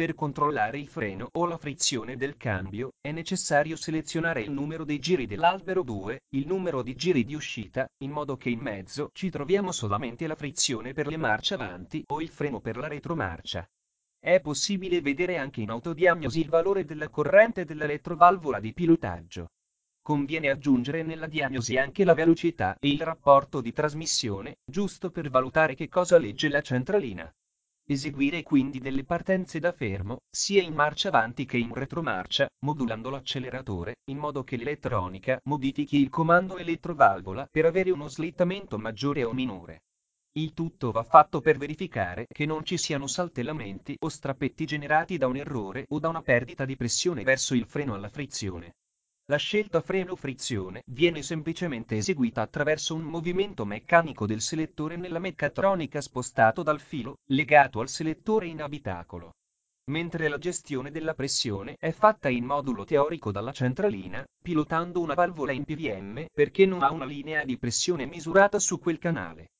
Per controllare il freno o la frizione del cambio, è necessario selezionare il numero dei giri dell'albero 2, il numero di giri di uscita, in modo che in mezzo ci troviamo solamente la frizione per le marce avanti o il freno per la retromarcia. È possibile vedere anche in autodiagnosi il valore della corrente dell'elettrovalvola di pilotaggio. Conviene aggiungere nella diagnosi anche la velocità e il rapporto di trasmissione, giusto per valutare che cosa legge la centralina. Eseguire quindi delle partenze da fermo, sia in marcia avanti che in retromarcia, modulando l'acceleratore, in modo che l'elettronica modifichi il comando elettrovalvola per avere uno slittamento maggiore o minore. Il tutto va fatto per verificare che non ci siano saltellamenti o strappetti generati da un errore o da una perdita di pressione verso il freno alla frizione. La scelta freno-frizione viene semplicemente eseguita attraverso un movimento meccanico del selettore nella meccatronica spostato dal filo, legato al selettore in abitacolo. Mentre la gestione della pressione è fatta in modulo teorico dalla centralina, pilotando una valvola in PVM perché non ha una linea di pressione misurata su quel canale.